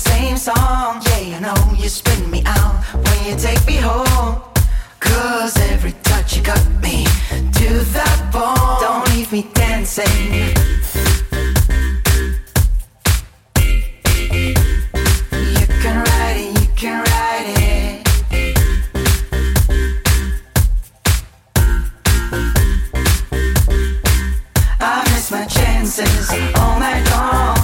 same song. Yeah, I know you spin me out when you take me home. Cause every touch you got me to that bone. Don't leave me dancing. You can ride it, you can ride it. I miss my chances all night long.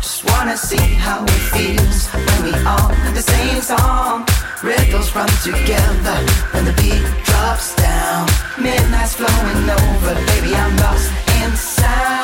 Just wanna see how it feels when we all in the same song. Riddles run together when the beat drops down. Midnight's flowing over, baby, I'm lost in sound.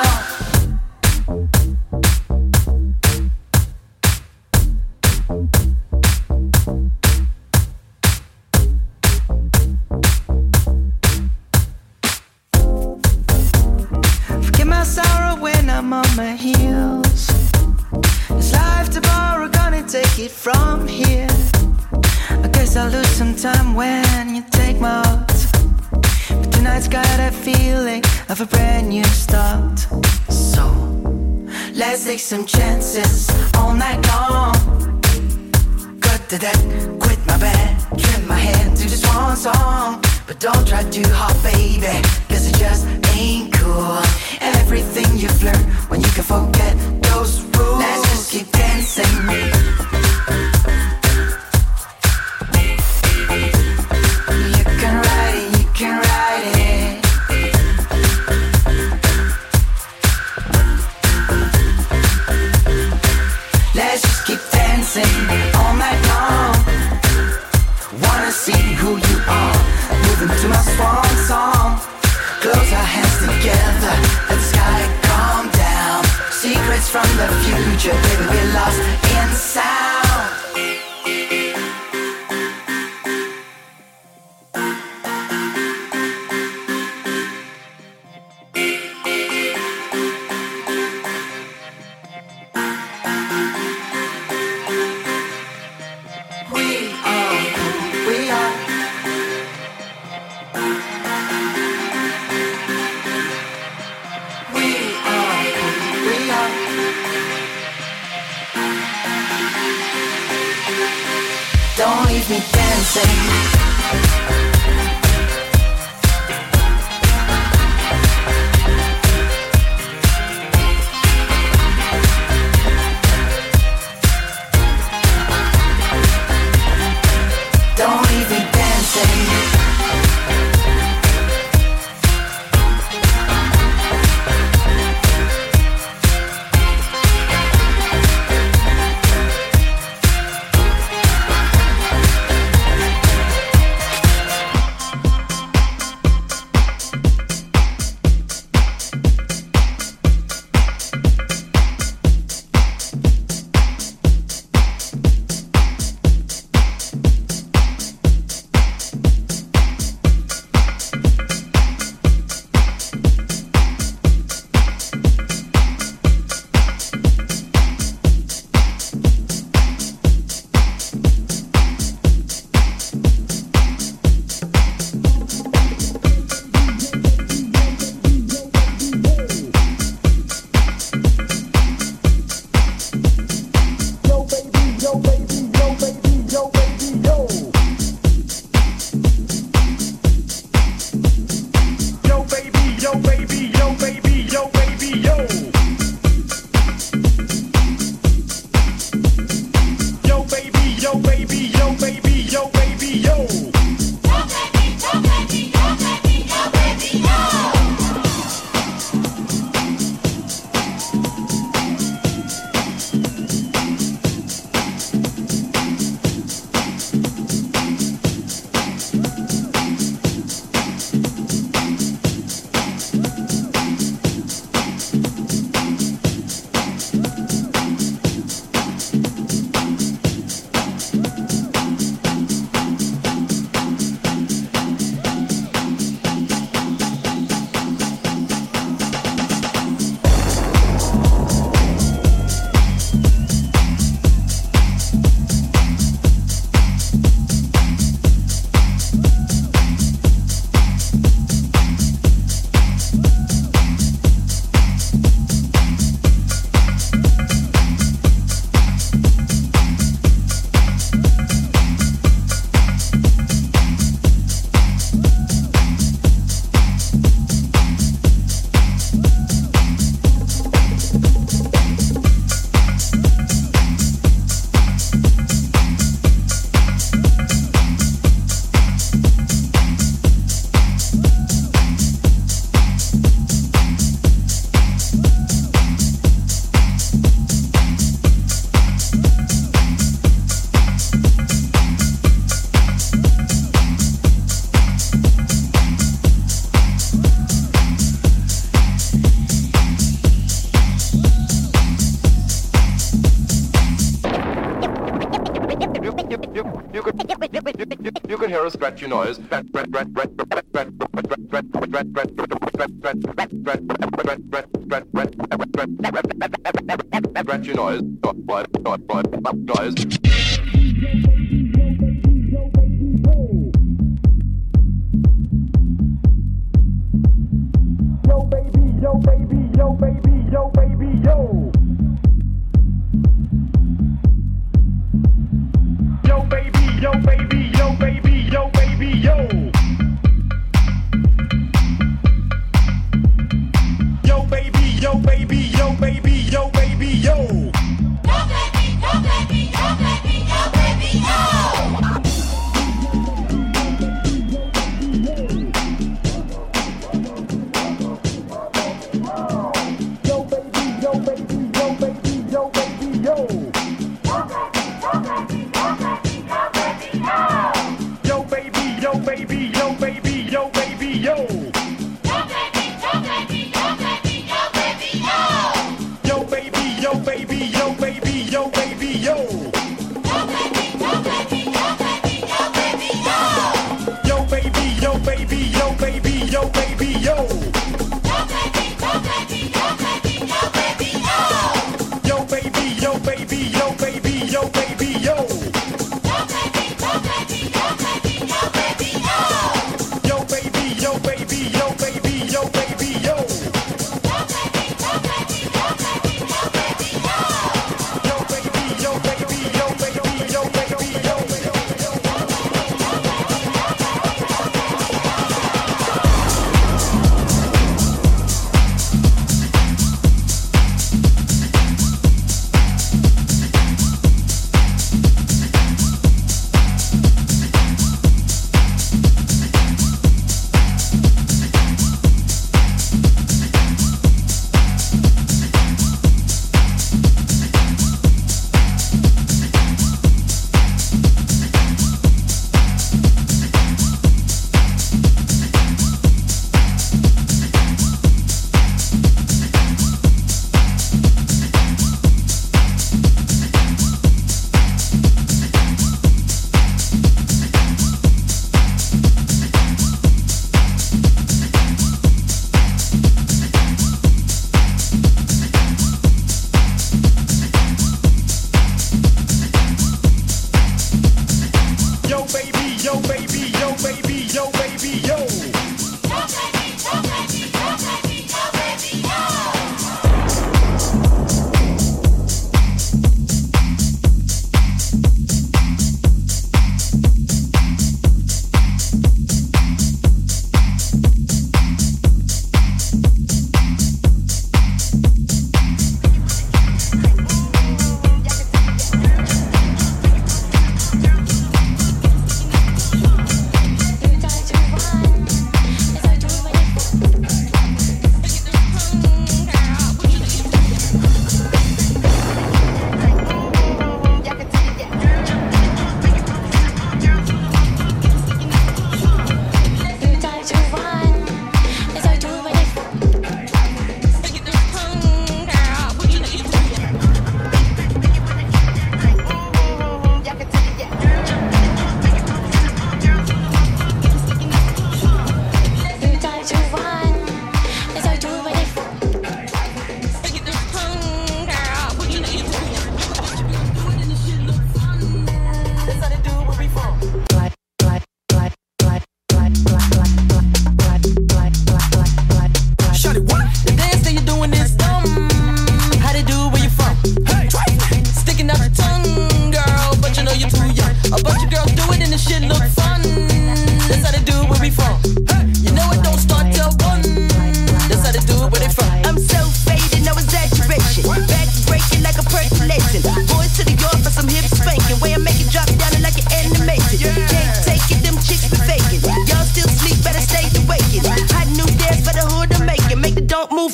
When you take my heart. But tonight's got a feeling of a brand new start. So let's take some chances all night long. Cut to that, quit my bed, trim my hair to this one song. But don't try too hard, baby, cause it just ain't cool. Everything you've learned when you can forget those rules. Let's just keep dancing. To my swan song. Close our hands together. Let the sky calm down. Secrets from the future, baby, we're lost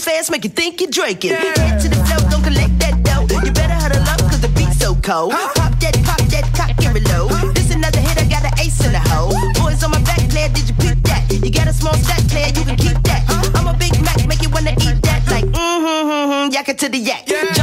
fast, make you think you're drinking. Yeah. Head to the flow, don't collect that dough. You better huddle up, cause the beat's so cold. Pop that, pop that, cock it low. This another hit, I got an ace in the hole. Boys on my back, player, did you pick that? You got a small stack, player, you can keep that. I'm a Big Mac, make you wanna eat that. Like, mm-hmm, mm-hmm, yak it to the yak. Yeah.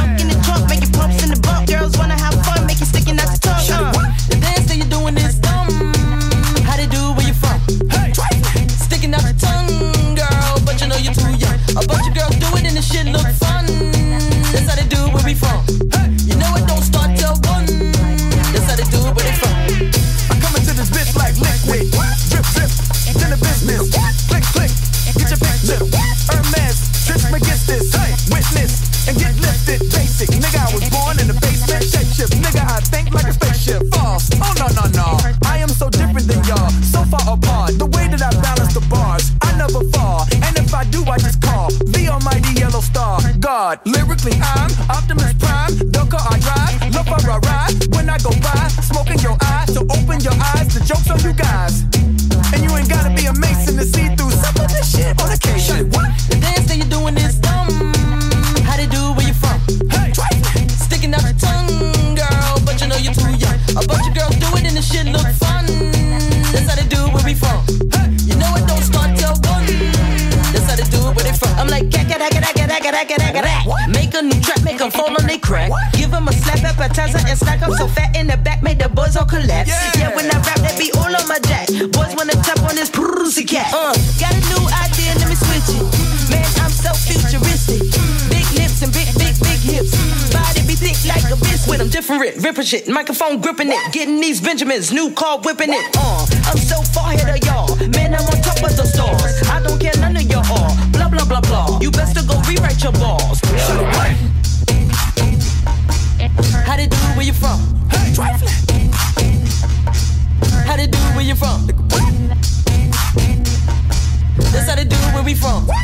ripping shit. Microphone gripping it. Getting these Benjamins. New car whipping it. Uh, I'm so far ahead of y'all. Man, I'm on top of the stars. I don't care none of your all. Blah, blah, blah, blah. You best to go rewrite your balls. How they do? Where you from? Hey, trifling. How they do? Where you from? That's how they do. Where we from?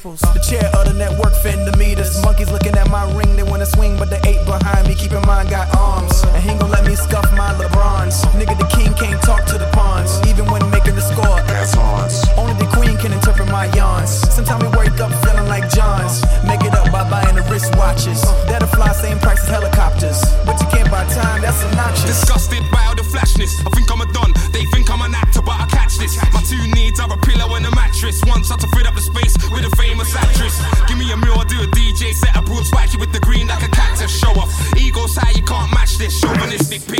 Peoples. This.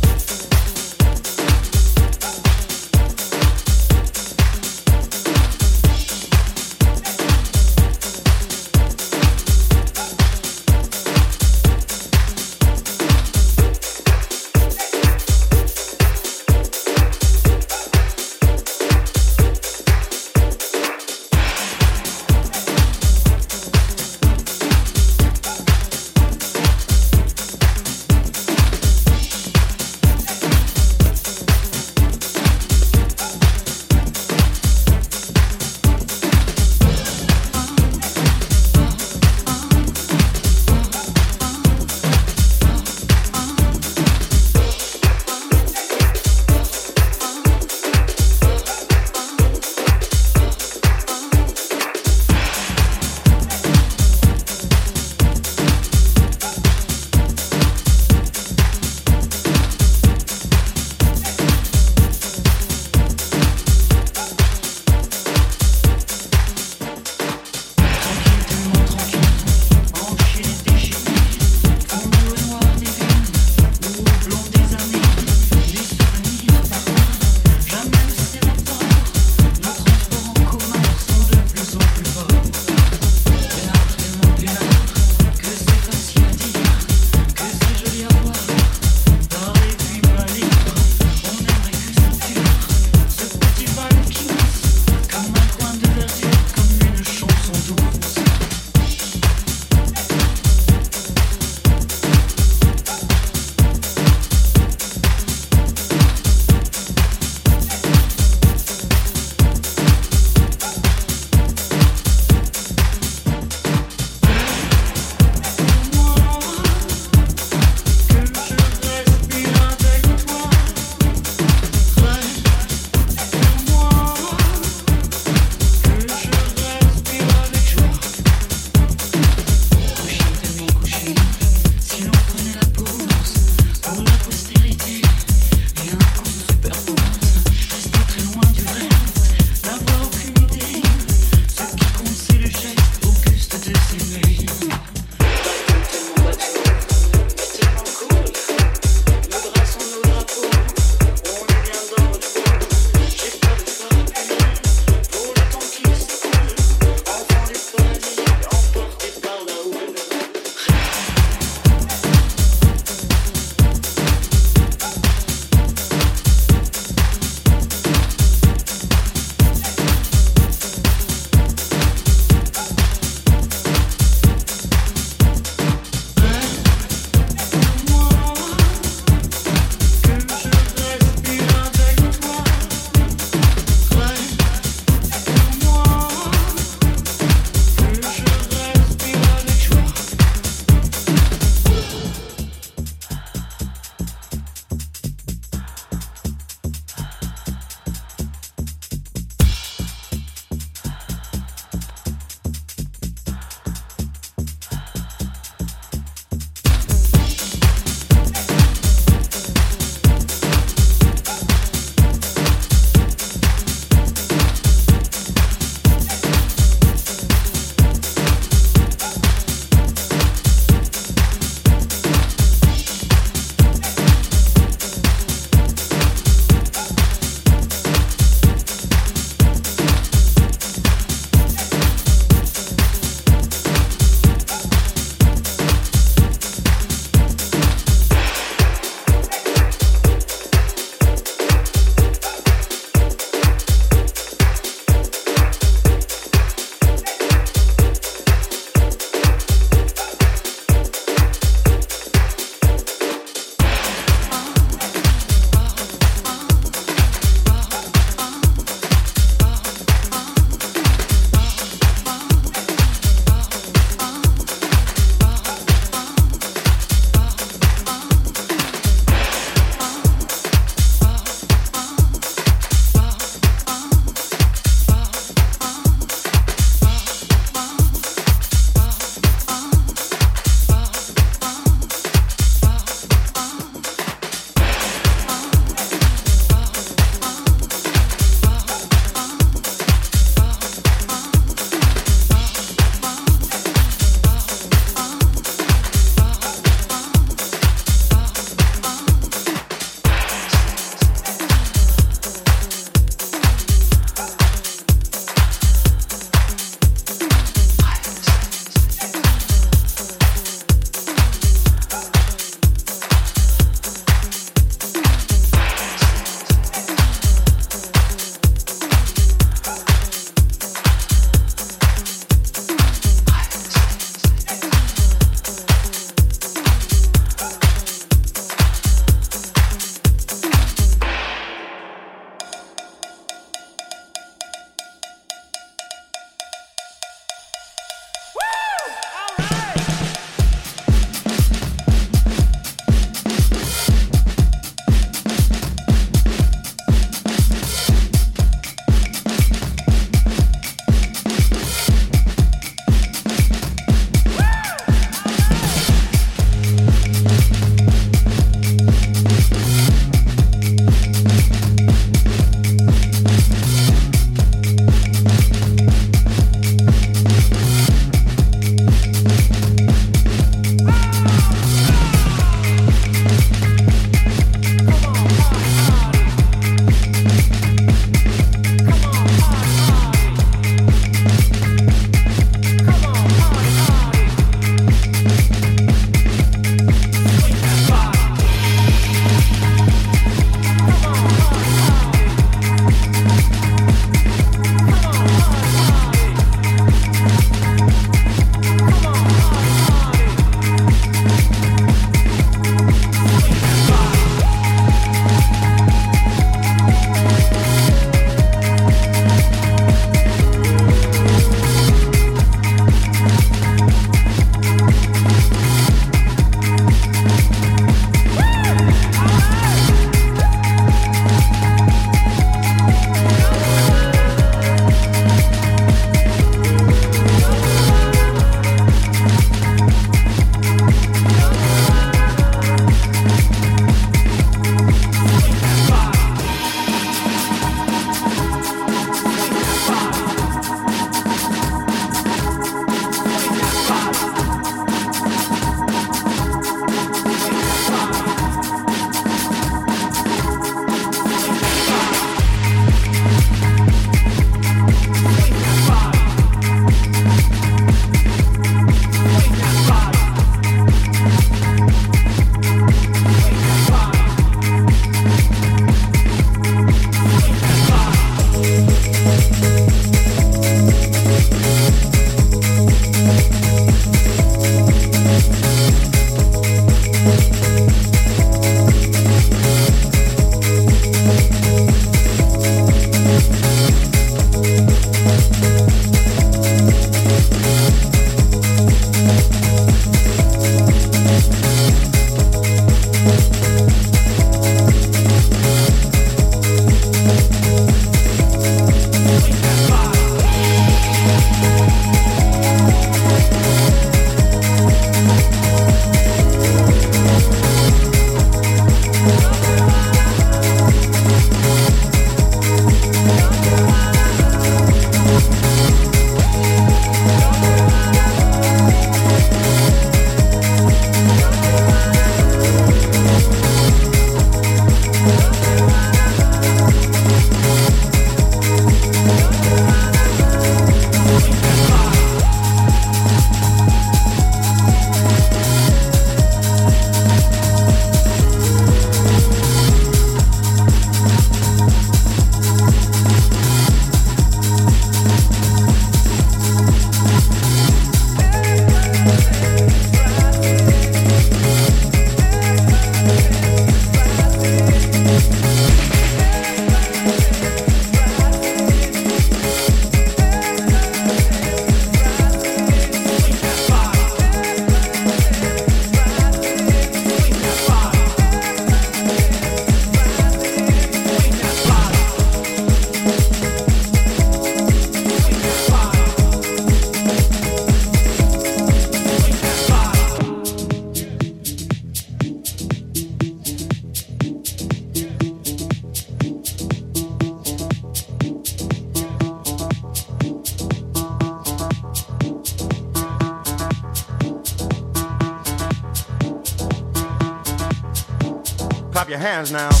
Hands now.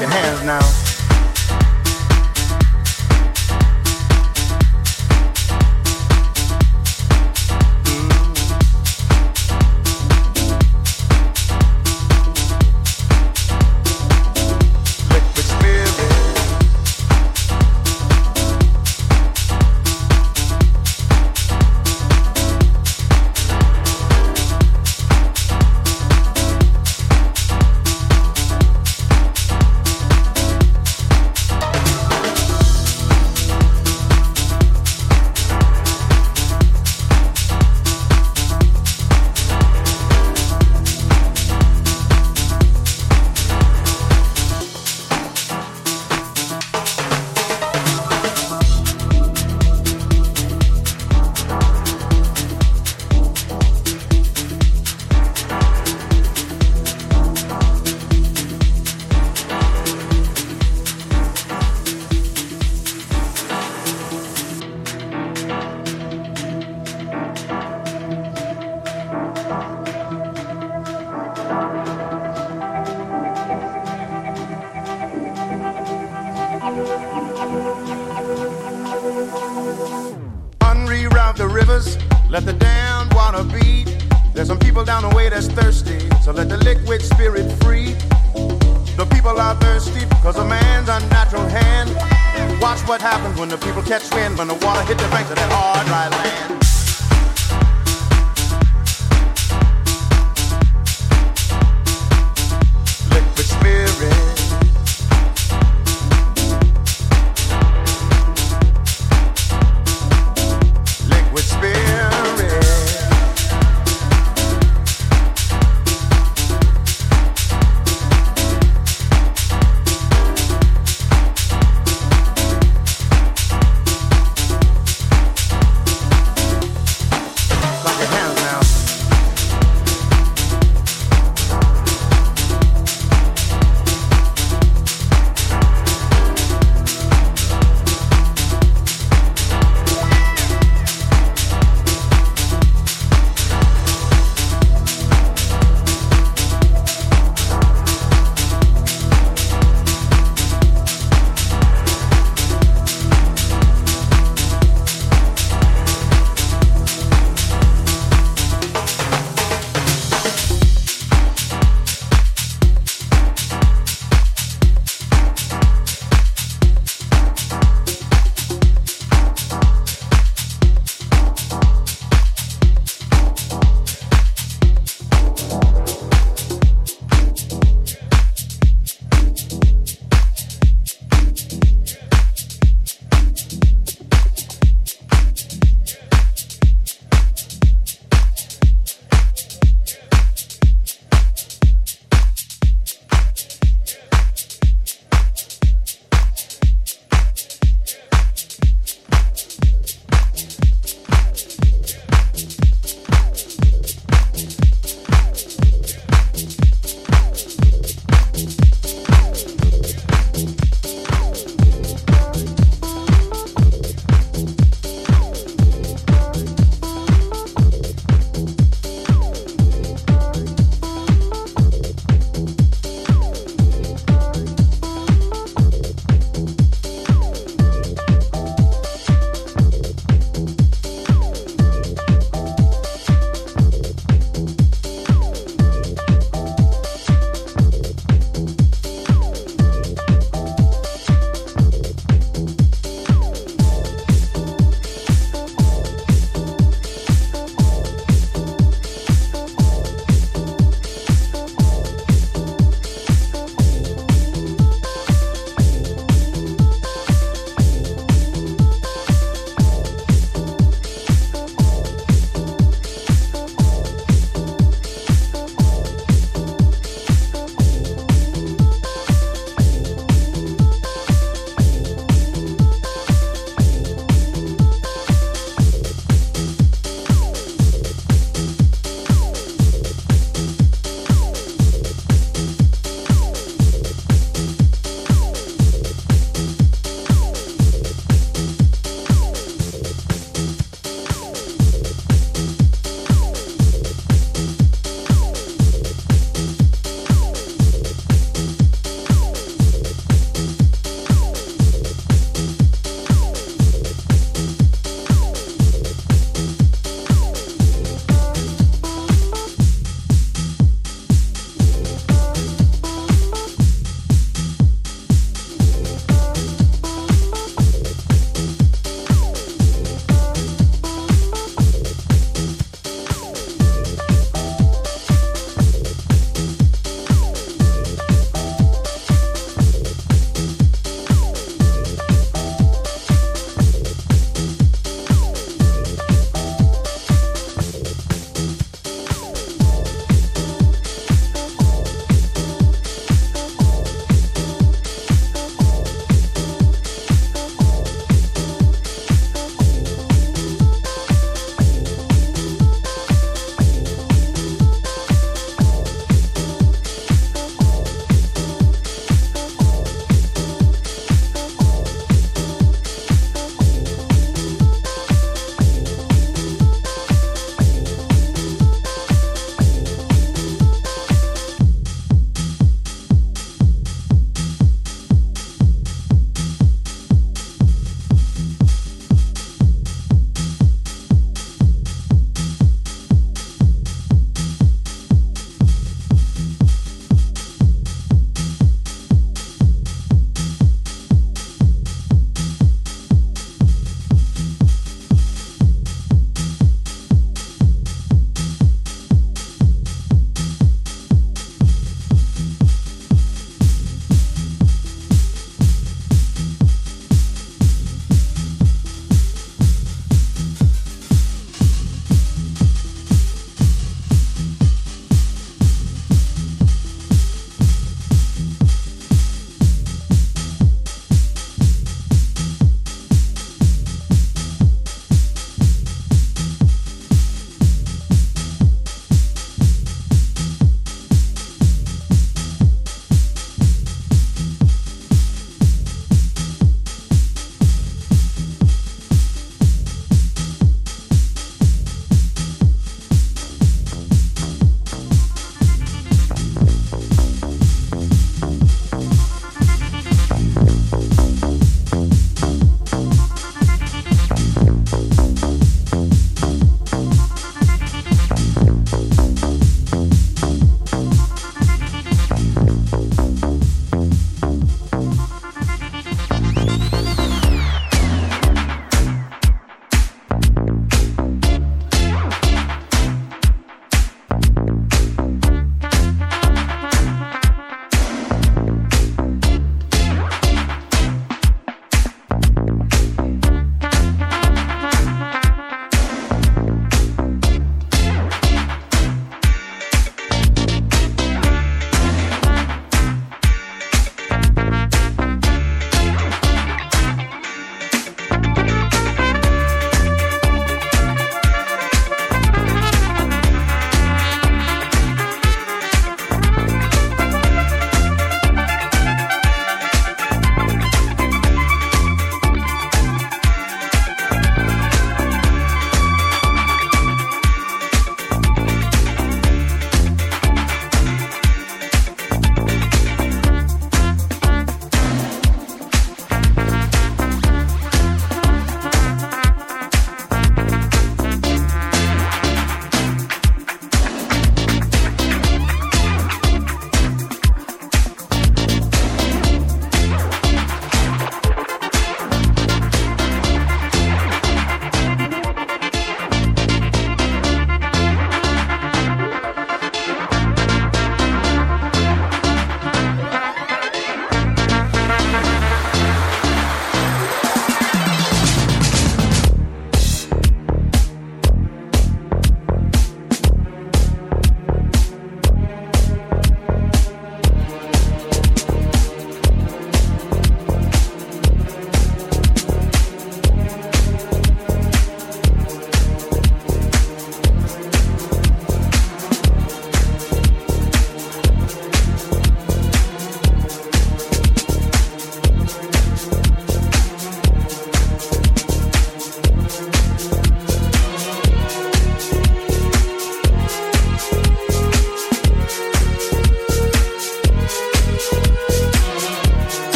Your hands now. That's thirsty, so let the liquid spirit free. The people are thirsty because of man's unnatural hand. Watch what happens when the people catch wind, when the water hit the banks of that hard, dry land.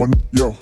one, yo.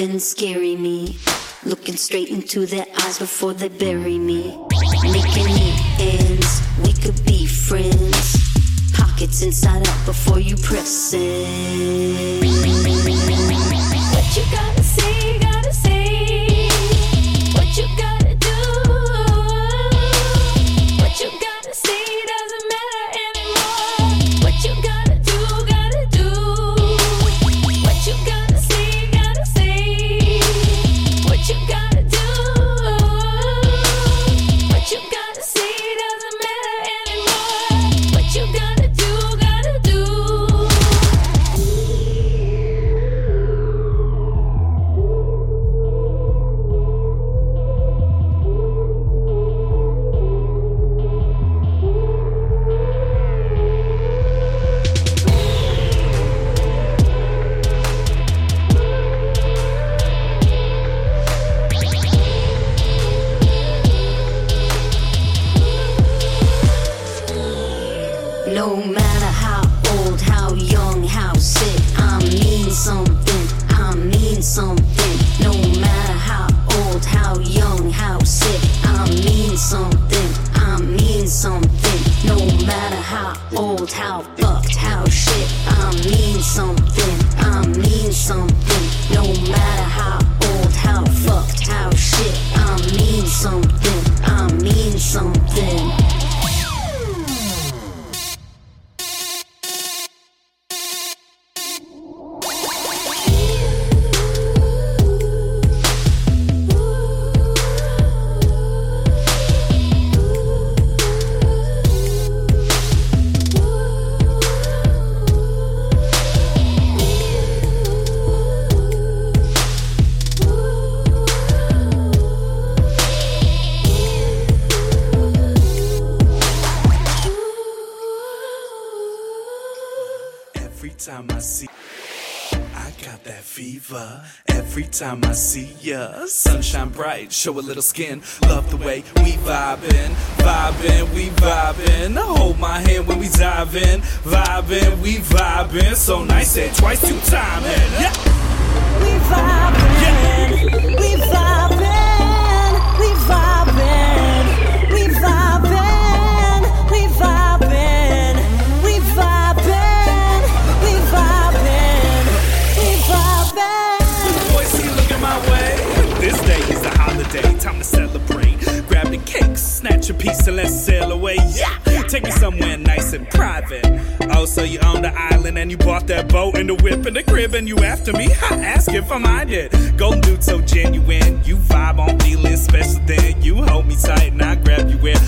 something scary me. Looking straight into their eyes before they bury me. Making it ends, we could be friends. Pockets inside out before you press it. What you gonna say? show a little skin. Love the way we vibin', vibin', we vibin'. I hold my hand when we dive in, vibin', we vibin'. So nice and twice. you bought that boat and the whip and the crib and you after me. I ask if I'm it. yet. Golden dude so genuine. You vibe on feeling special then. You hold me tight and I grab you in.